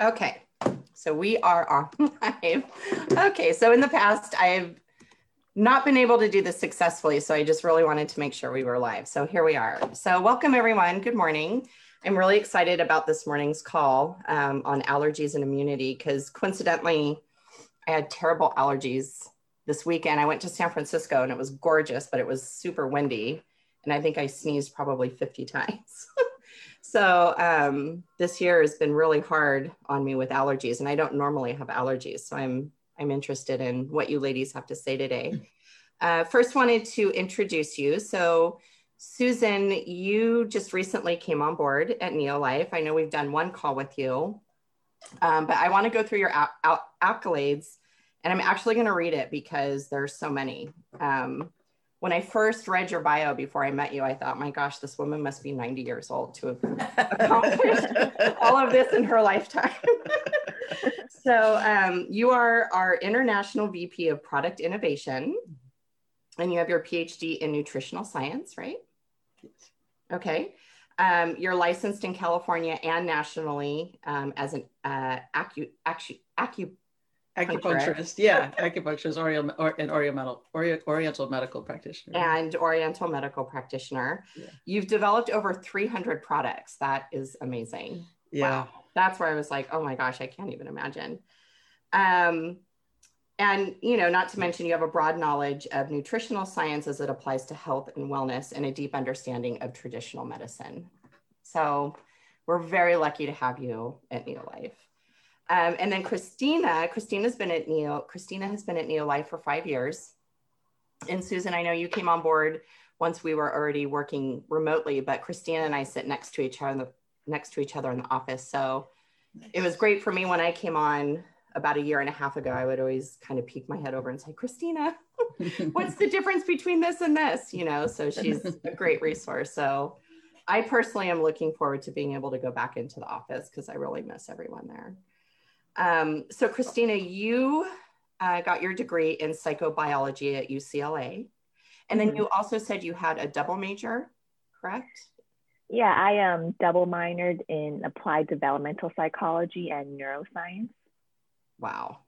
Okay, so we are on live. Okay, so in the past, I've not been able to do this successfully, so I just really wanted to make sure we were live. So here we are. So welcome everyone. Good morning. I'm really excited about this morning's call um, on allergies and immunity because coincidentally, I had terrible allergies this weekend. I went to San Francisco and it was gorgeous, but it was super windy. And I think I sneezed probably 50 times. So um, this year has been really hard on me with allergies, and I don't normally have allergies. So I'm I'm interested in what you ladies have to say today. Uh, first, wanted to introduce you. So Susan, you just recently came on board at Neolife. I know we've done one call with you, um, but I want to go through your accolades, and I'm actually going to read it because there's so many. Um, when I first read your bio before I met you, I thought, my gosh, this woman must be 90 years old to have accomplished all of this in her lifetime. so, um, you are our International VP of Product Innovation, and you have your PhD in nutritional science, right? Yes. Okay. Um, you're licensed in California and nationally um, as an uh, acu- acu- acu- acupuncturist yeah acupuncturist or, and oriental oriental medical practitioner. And oriental medical practitioner. Yeah. you've developed over 300 products. That is amazing. Yeah. Wow. that's where i was like oh my gosh i can't even imagine. Um and you know not to mention you have a broad knowledge of nutritional science as it applies to health and wellness and a deep understanding of traditional medicine. So we're very lucky to have you at neolife um, and then Christina, Christina's been at Neo, Christina has been at Neolife for five years. And Susan, I know you came on board once we were already working remotely, but Christina and I sit next to each other, next to each other in the office. So it was great for me when I came on about a year and a half ago. I would always kind of peek my head over and say, Christina, what's the difference between this and this? You know, so she's a great resource. So I personally am looking forward to being able to go back into the office because I really miss everyone there. Um, so Christina, you uh, got your degree in psychobiology at UCLA. And then mm-hmm. you also said you had a double major, correct? Yeah, I um double minored in applied developmental psychology and neuroscience. Wow.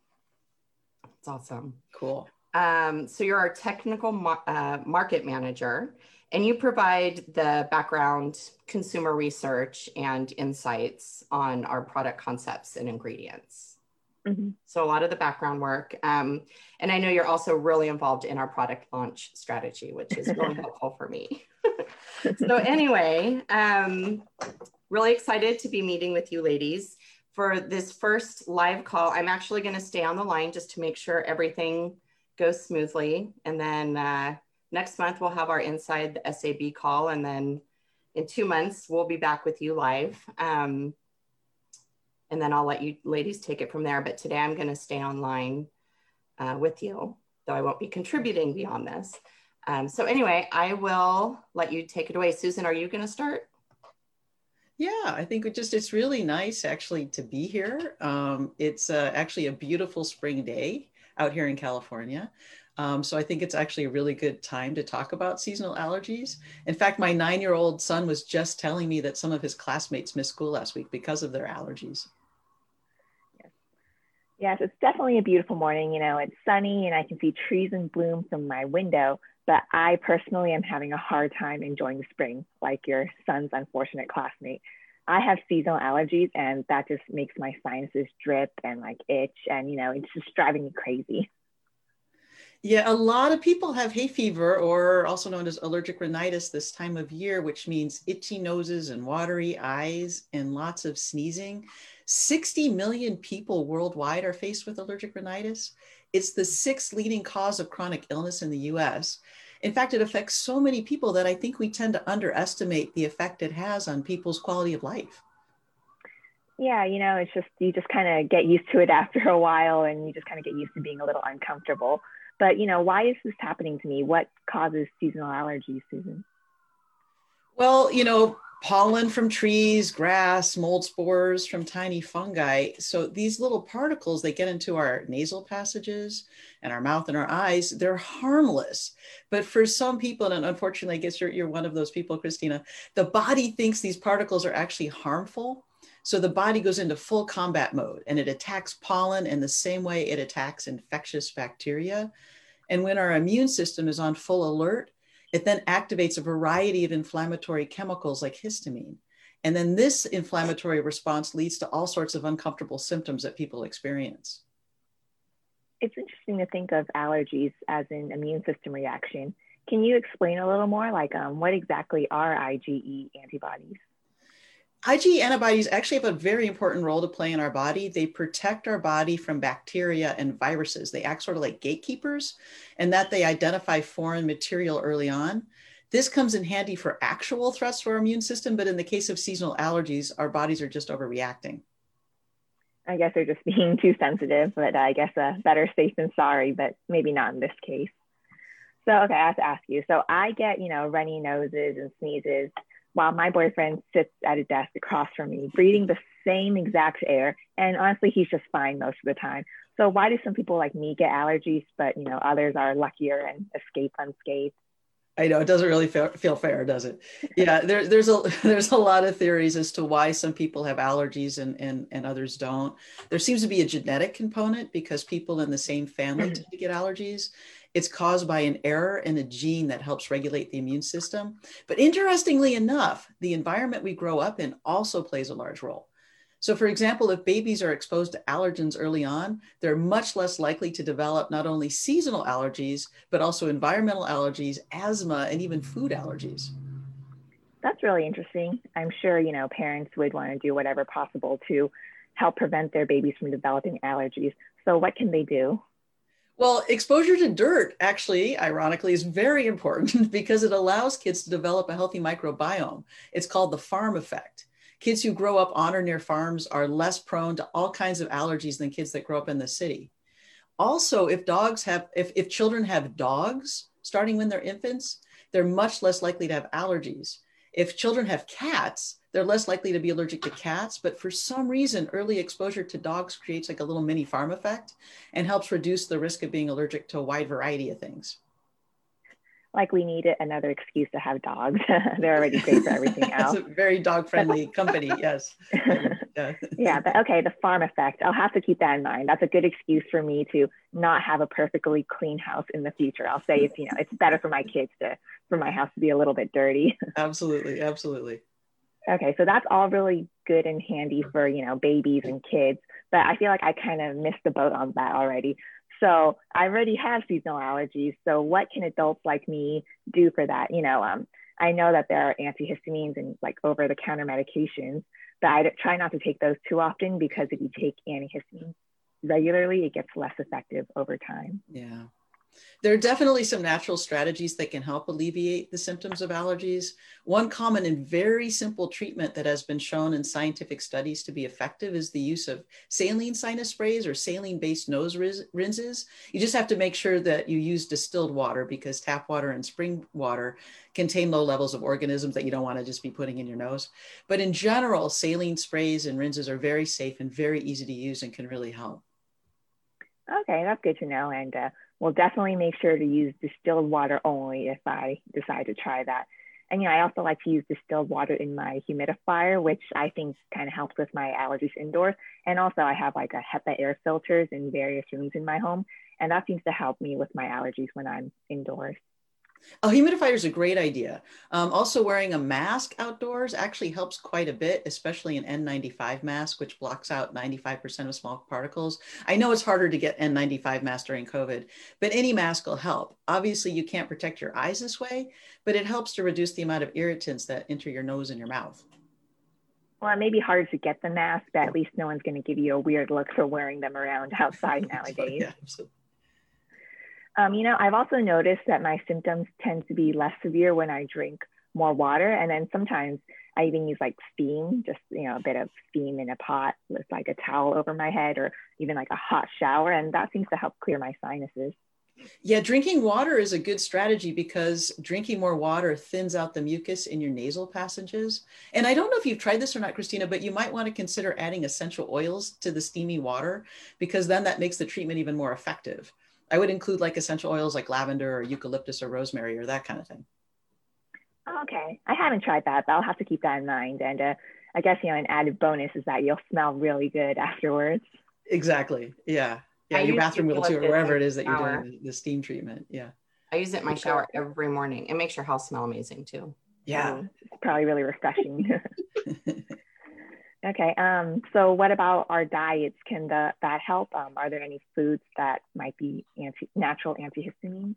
That's awesome. Cool. Um, so you're our technical mar- uh, market manager and you provide the background consumer research and insights on our product concepts and ingredients. Mm-hmm. So a lot of the background work. Um, and I know you're also really involved in our product launch strategy, which is really helpful for me. so anyway, um, really excited to be meeting with you ladies for this first live call. I'm actually going to stay on the line just to make sure everything goes smoothly. And then uh, next month we'll have our inside the SAB call and then in two months we'll be back with you live. Um, and then I'll let you ladies take it from there. But today I'm gonna stay online uh, with you, though I won't be contributing beyond this. Um, so anyway, I will let you take it away. Susan, are you gonna start? Yeah, I think it just it's really nice actually to be here. Um, it's uh, actually a beautiful spring day out here in California. Um, so I think it's actually a really good time to talk about seasonal allergies. In fact, my nine year old son was just telling me that some of his classmates missed school last week because of their allergies. Yes. Yes, it's definitely a beautiful morning. You know, it's sunny and I can see trees in bloom from my window, but I personally am having a hard time enjoying the spring, like your son's unfortunate classmate. I have seasonal allergies and that just makes my sinuses drip and like itch and you know, it's just driving me crazy. Yeah, a lot of people have hay fever, or also known as allergic rhinitis, this time of year, which means itchy noses and watery eyes and lots of sneezing. 60 million people worldwide are faced with allergic rhinitis. It's the sixth leading cause of chronic illness in the US. In fact, it affects so many people that I think we tend to underestimate the effect it has on people's quality of life. Yeah, you know, it's just, you just kind of get used to it after a while and you just kind of get used to being a little uncomfortable. But you know, why is this happening to me? What causes seasonal allergies, Susan? Well, you know, pollen from trees, grass, mold spores from tiny fungi. So these little particles, they get into our nasal passages and our mouth and our eyes. They're harmless. But for some people, and unfortunately, I guess you're, you're one of those people, Christina, the body thinks these particles are actually harmful. So the body goes into full combat mode and it attacks pollen in the same way it attacks infectious bacteria. And when our immune system is on full alert, it then activates a variety of inflammatory chemicals like histamine. And then this inflammatory response leads to all sorts of uncomfortable symptoms that people experience. It's interesting to think of allergies as an immune system reaction. Can you explain a little more, like um, what exactly are IgE antibodies? IgE antibodies actually have a very important role to play in our body. They protect our body from bacteria and viruses. They act sort of like gatekeepers, and that they identify foreign material early on. This comes in handy for actual threats to our immune system, but in the case of seasonal allergies, our bodies are just overreacting. I guess they're just being too sensitive, but I guess uh, better safe than sorry, but maybe not in this case. So, okay, I have to ask you. So, I get, you know, runny noses and sneezes while my boyfriend sits at a desk across from me, breathing the same exact air. And honestly, he's just fine most of the time. So why do some people like me get allergies, but you know others are luckier and escape unscathed? I know it doesn't really feel, feel fair, does it? Yeah, there, there's a there's a lot of theories as to why some people have allergies and, and and others don't. There seems to be a genetic component because people in the same family mm-hmm. tend to get allergies. It's caused by an error in a gene that helps regulate the immune system. But interestingly enough, the environment we grow up in also plays a large role. So, for example, if babies are exposed to allergens early on, they're much less likely to develop not only seasonal allergies, but also environmental allergies, asthma, and even food allergies. That's really interesting. I'm sure, you know, parents would want to do whatever possible to help prevent their babies from developing allergies. So, what can they do? Well, exposure to dirt actually, ironically, is very important because it allows kids to develop a healthy microbiome. It's called the farm effect. Kids who grow up on or near farms are less prone to all kinds of allergies than kids that grow up in the city. Also, if dogs have, if, if children have dogs starting when they're infants, they're much less likely to have allergies. If children have cats, they're less likely to be allergic to cats, but for some reason, early exposure to dogs creates like a little mini farm effect and helps reduce the risk of being allergic to a wide variety of things. Like we need another excuse to have dogs. They're already great for everything else. it's a very dog friendly company, yes. Yeah. yeah, but okay, the farm effect. I'll have to keep that in mind. That's a good excuse for me to not have a perfectly clean house in the future. I'll say it's, you know, it's better for my kids to, for my house to be a little bit dirty. absolutely, absolutely. Okay, so that's all really good and handy for, you know, babies and kids, but I feel like I kind of missed the boat on that already. So I already have seasonal allergies. So what can adults like me do for that? You know, um, I know that there are antihistamines and like over the counter medications, but I try not to take those too often because if you take antihistamines regularly, it gets less effective over time. Yeah. There are definitely some natural strategies that can help alleviate the symptoms of allergies. One common and very simple treatment that has been shown in scientific studies to be effective is the use of saline sinus sprays or saline based nose rinses. You just have to make sure that you use distilled water because tap water and spring water contain low levels of organisms that you don't want to just be putting in your nose. But in general, saline sprays and rinses are very safe and very easy to use and can really help. Okay, that's good to know. And uh, we'll definitely make sure to use distilled water only if I decide to try that. And you know, I also like to use distilled water in my humidifier, which I think kind of helps with my allergies indoors. And also, I have like a HEPA air filters in various rooms in my home, and that seems to help me with my allergies when I'm indoors. A humidifier is a great idea. Um, also, wearing a mask outdoors actually helps quite a bit, especially an N95 mask, which blocks out 95% of small particles. I know it's harder to get N95 masks during COVID, but any mask will help. Obviously, you can't protect your eyes this way, but it helps to reduce the amount of irritants that enter your nose and your mouth. Well, it may be hard to get the mask, but at least no one's going to give you a weird look for wearing them around outside nowadays. yeah, absolutely. Um, you know, I've also noticed that my symptoms tend to be less severe when I drink more water. And then sometimes I even use like steam, just, you know, a bit of steam in a pot with like a towel over my head or even like a hot shower. And that seems to help clear my sinuses. Yeah, drinking water is a good strategy because drinking more water thins out the mucus in your nasal passages. And I don't know if you've tried this or not, Christina, but you might want to consider adding essential oils to the steamy water because then that makes the treatment even more effective. I would include like essential oils like lavender or eucalyptus or rosemary or that kind of thing. Okay, I haven't tried that, but I'll have to keep that in mind. And uh, I guess, you know, an added bonus is that you'll smell really good afterwards. Exactly. Yeah. Yeah. I your bathroom will too, or wherever it is that you're shower. doing the, the steam treatment. Yeah. I use it in my shower every morning. It makes your house smell amazing too. Yeah. Um, it's probably really refreshing. okay. Um, so what about our diets? Can the, that help? Um, are there any foods that might be anti, natural antihistamines?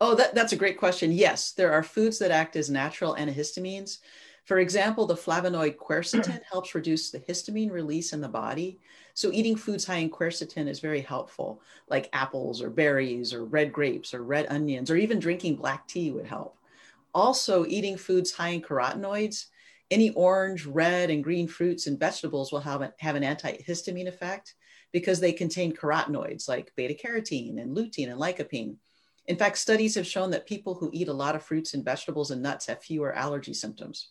Oh, that, that's a great question. Yes, there are foods that act as natural antihistamines. For example, the flavonoid quercetin helps reduce the histamine release in the body. So, eating foods high in quercetin is very helpful, like apples or berries or red grapes or red onions, or even drinking black tea would help. Also, eating foods high in carotenoids, any orange, red, and green fruits and vegetables will have, a, have an antihistamine effect because they contain carotenoids like beta carotene and lutein and lycopene. In fact, studies have shown that people who eat a lot of fruits and vegetables and nuts have fewer allergy symptoms.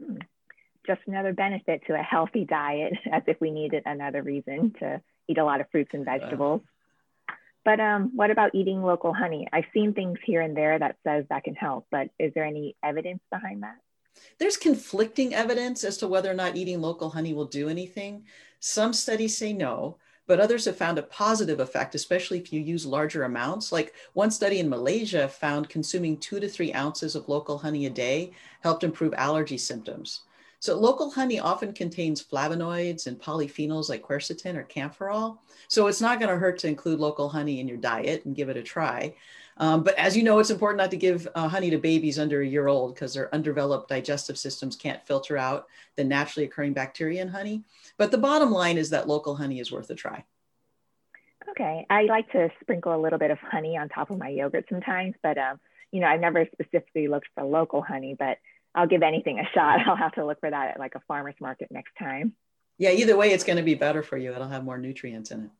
Hmm. Just another benefit to a healthy diet, as if we needed another reason to eat a lot of fruits and vegetables. But um, what about eating local honey? I've seen things here and there that says that can help, but is there any evidence behind that? There's conflicting evidence as to whether or not eating local honey will do anything. Some studies say no, but others have found a positive effect, especially if you use larger amounts. Like one study in Malaysia found consuming two to three ounces of local honey a day helped improve allergy symptoms. So local honey often contains flavonoids and polyphenols like quercetin or kaempferol. So it's not going to hurt to include local honey in your diet and give it a try. Um, but as you know, it's important not to give uh, honey to babies under a year old because their undeveloped digestive systems can't filter out the naturally occurring bacteria in honey. But the bottom line is that local honey is worth a try. Okay, I like to sprinkle a little bit of honey on top of my yogurt sometimes, but um, you know, I've never specifically looked for local honey, but I'll give anything a shot. I'll have to look for that at like a farmer's market next time. Yeah, either way, it's going to be better for you. It'll have more nutrients in it.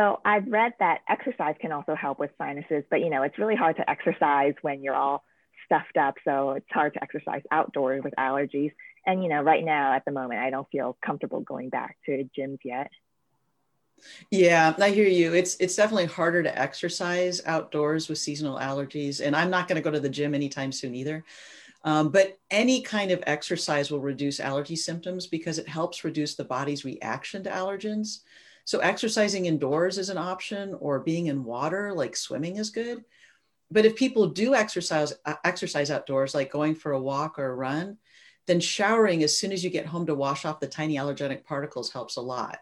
So I've read that exercise can also help with sinuses, but you know, it's really hard to exercise when you're all stuffed up. So it's hard to exercise outdoors with allergies. And you know, right now at the moment, I don't feel comfortable going back to gyms yet. Yeah, I hear you. It's it's definitely harder to exercise outdoors with seasonal allergies, and I'm not going to go to the gym anytime soon either. Um, but any kind of exercise will reduce allergy symptoms because it helps reduce the body's reaction to allergens. So exercising indoors is an option, or being in water like swimming is good. But if people do exercise uh, exercise outdoors, like going for a walk or a run, then showering as soon as you get home to wash off the tiny allergenic particles helps a lot.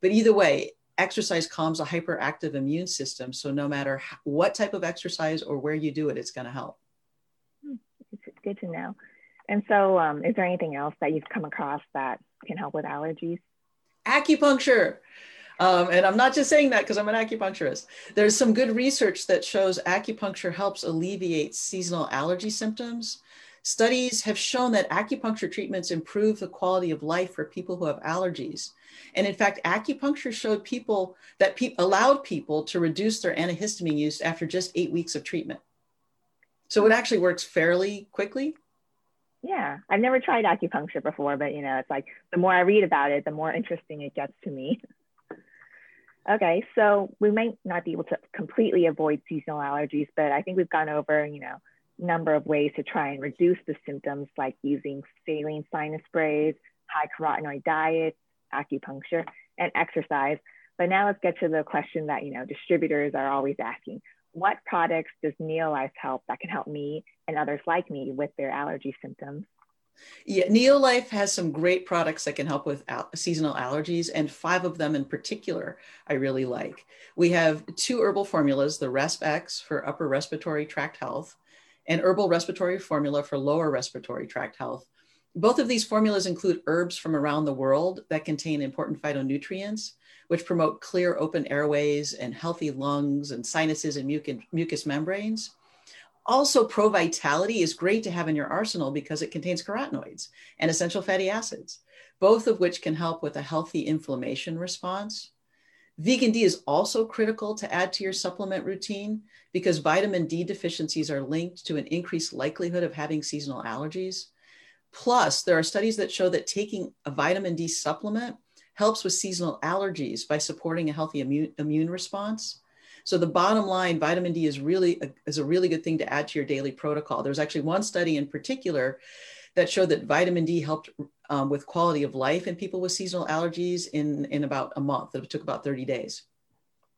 But either way, exercise calms a hyperactive immune system. So no matter what type of exercise or where you do it, it's going to help. It's it's good to know. And so, um, is there anything else that you've come across that can help with allergies? Acupuncture. Um, and I'm not just saying that because I'm an acupuncturist. There's some good research that shows acupuncture helps alleviate seasonal allergy symptoms. Studies have shown that acupuncture treatments improve the quality of life for people who have allergies. And in fact, acupuncture showed people that pe- allowed people to reduce their antihistamine use after just eight weeks of treatment. So it actually works fairly quickly. Yeah, I've never tried acupuncture before, but you know, it's like the more I read about it, the more interesting it gets to me. okay, so we might not be able to completely avoid seasonal allergies, but I think we've gone over, you know, number of ways to try and reduce the symptoms like using saline sinus sprays, high carotenoid diets, acupuncture, and exercise. But now let's get to the question that, you know, distributors are always asking. What products does Neolife help that can help me and others like me with their allergy symptoms? Yeah, Neolife has some great products that can help with al- seasonal allergies, and five of them in particular I really like. We have two herbal formulas the Resp X for upper respiratory tract health, and herbal respiratory formula for lower respiratory tract health. Both of these formulas include herbs from around the world that contain important phytonutrients, which promote clear, open airways and healthy lungs and sinuses and mucus, mucous membranes. Also, Pro Vitality is great to have in your arsenal because it contains carotenoids and essential fatty acids, both of which can help with a healthy inflammation response. Vegan D is also critical to add to your supplement routine because vitamin D deficiencies are linked to an increased likelihood of having seasonal allergies. Plus, there are studies that show that taking a vitamin D supplement helps with seasonal allergies by supporting a healthy immune, immune response. So the bottom line, vitamin D is really a, is a really good thing to add to your daily protocol. There's actually one study in particular that showed that vitamin D helped um, with quality of life in people with seasonal allergies in, in about a month. It took about 30 days.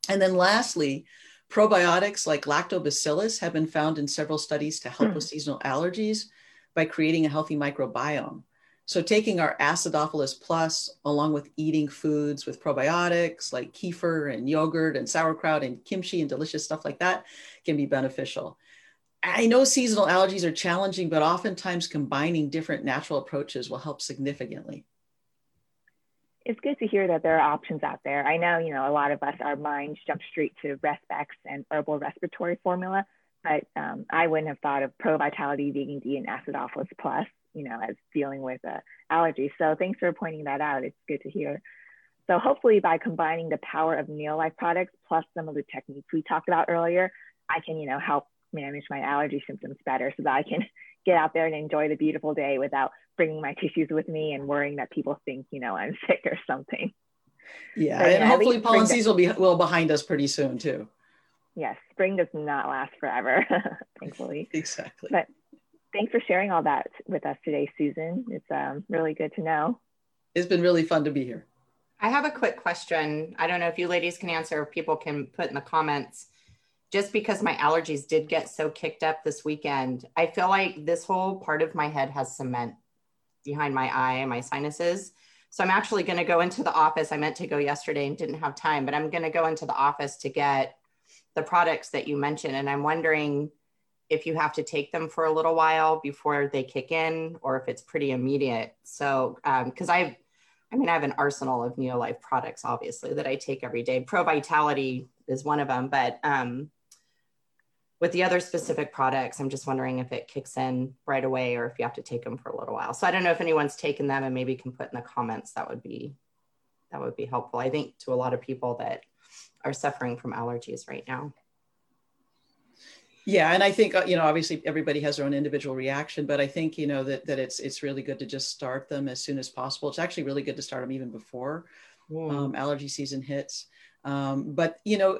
And then lastly, probiotics like lactobacillus have been found in several studies to help with seasonal allergies by creating a healthy microbiome. So taking our acidophilus plus along with eating foods with probiotics like kefir and yogurt and sauerkraut and kimchi and delicious stuff like that can be beneficial. I know seasonal allergies are challenging, but oftentimes combining different natural approaches will help significantly. It's good to hear that there are options out there. I know, you know, a lot of us, our minds jump straight to Respex and herbal respiratory formula, but um, I wouldn't have thought of Pro Vitality Vegan D and Acidophilus Plus, you know, as dealing with uh, allergies. So thanks for pointing that out. It's good to hear. So hopefully by combining the power of Neolife products plus some of the techniques we talked about earlier, I can, you know, help manage my allergy symptoms better so that I can get out there and enjoy the beautiful day without bringing my tissues with me and worrying that people think, you know, I'm sick or something. Yeah, so, and hopefully pollen season will be well behind us pretty soon too. Yes, spring does not last forever, thankfully. Exactly. But thanks for sharing all that with us today, Susan. It's um, really good to know. It's been really fun to be here. I have a quick question. I don't know if you ladies can answer, if people can put in the comments just because my allergies did get so kicked up this weekend, I feel like this whole part of my head has cement behind my eye and my sinuses. So I'm actually going to go into the office. I meant to go yesterday and didn't have time, but I'm going to go into the office to get the products that you mentioned. And I'm wondering if you have to take them for a little while before they kick in or if it's pretty immediate. So, because um, I've, I mean, I have an arsenal of Neolife products, obviously, that I take every day. Pro Vitality is one of them, but um, with the other specific products, I'm just wondering if it kicks in right away or if you have to take them for a little while. So I don't know if anyone's taken them and maybe can put in the comments. That would be that would be helpful. I think to a lot of people that are suffering from allergies right now. Yeah, and I think uh, you know obviously everybody has their own individual reaction, but I think you know that that it's it's really good to just start them as soon as possible. It's actually really good to start them even before mm. um, allergy season hits. Um, but you know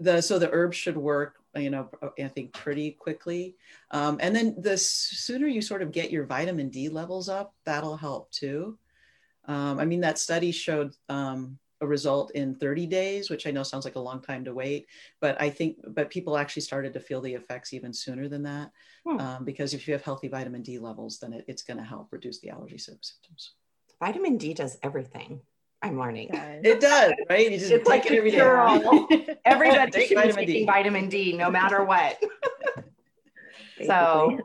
the so the herbs should work you know, I think pretty quickly. Um, and then the sooner you sort of get your vitamin D levels up, that'll help too. Um, I mean, that study showed um, a result in 30 days, which I know sounds like a long time to wait, but I think, but people actually started to feel the effects even sooner than that. Hmm. Um, because if you have healthy vitamin D levels, then it, it's going to help reduce the allergy symptoms. Vitamin D does everything. I'm learning. It does, right? You just it's like it every day. Everybody should be taking D. vitamin D, no matter what. so,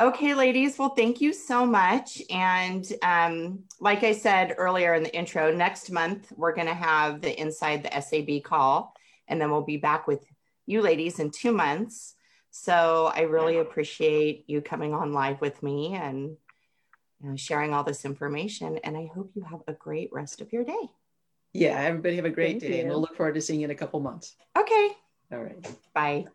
okay, ladies. Well, thank you so much. And um, like I said earlier in the intro, next month we're going to have the Inside the SAB call, and then we'll be back with you ladies in two months. So I really appreciate you coming on live with me and you know, sharing all this information. And I hope you have a great rest of your day. Yeah, everybody have a great Thank day. You. And we'll look forward to seeing you in a couple months. Okay. All right. Bye.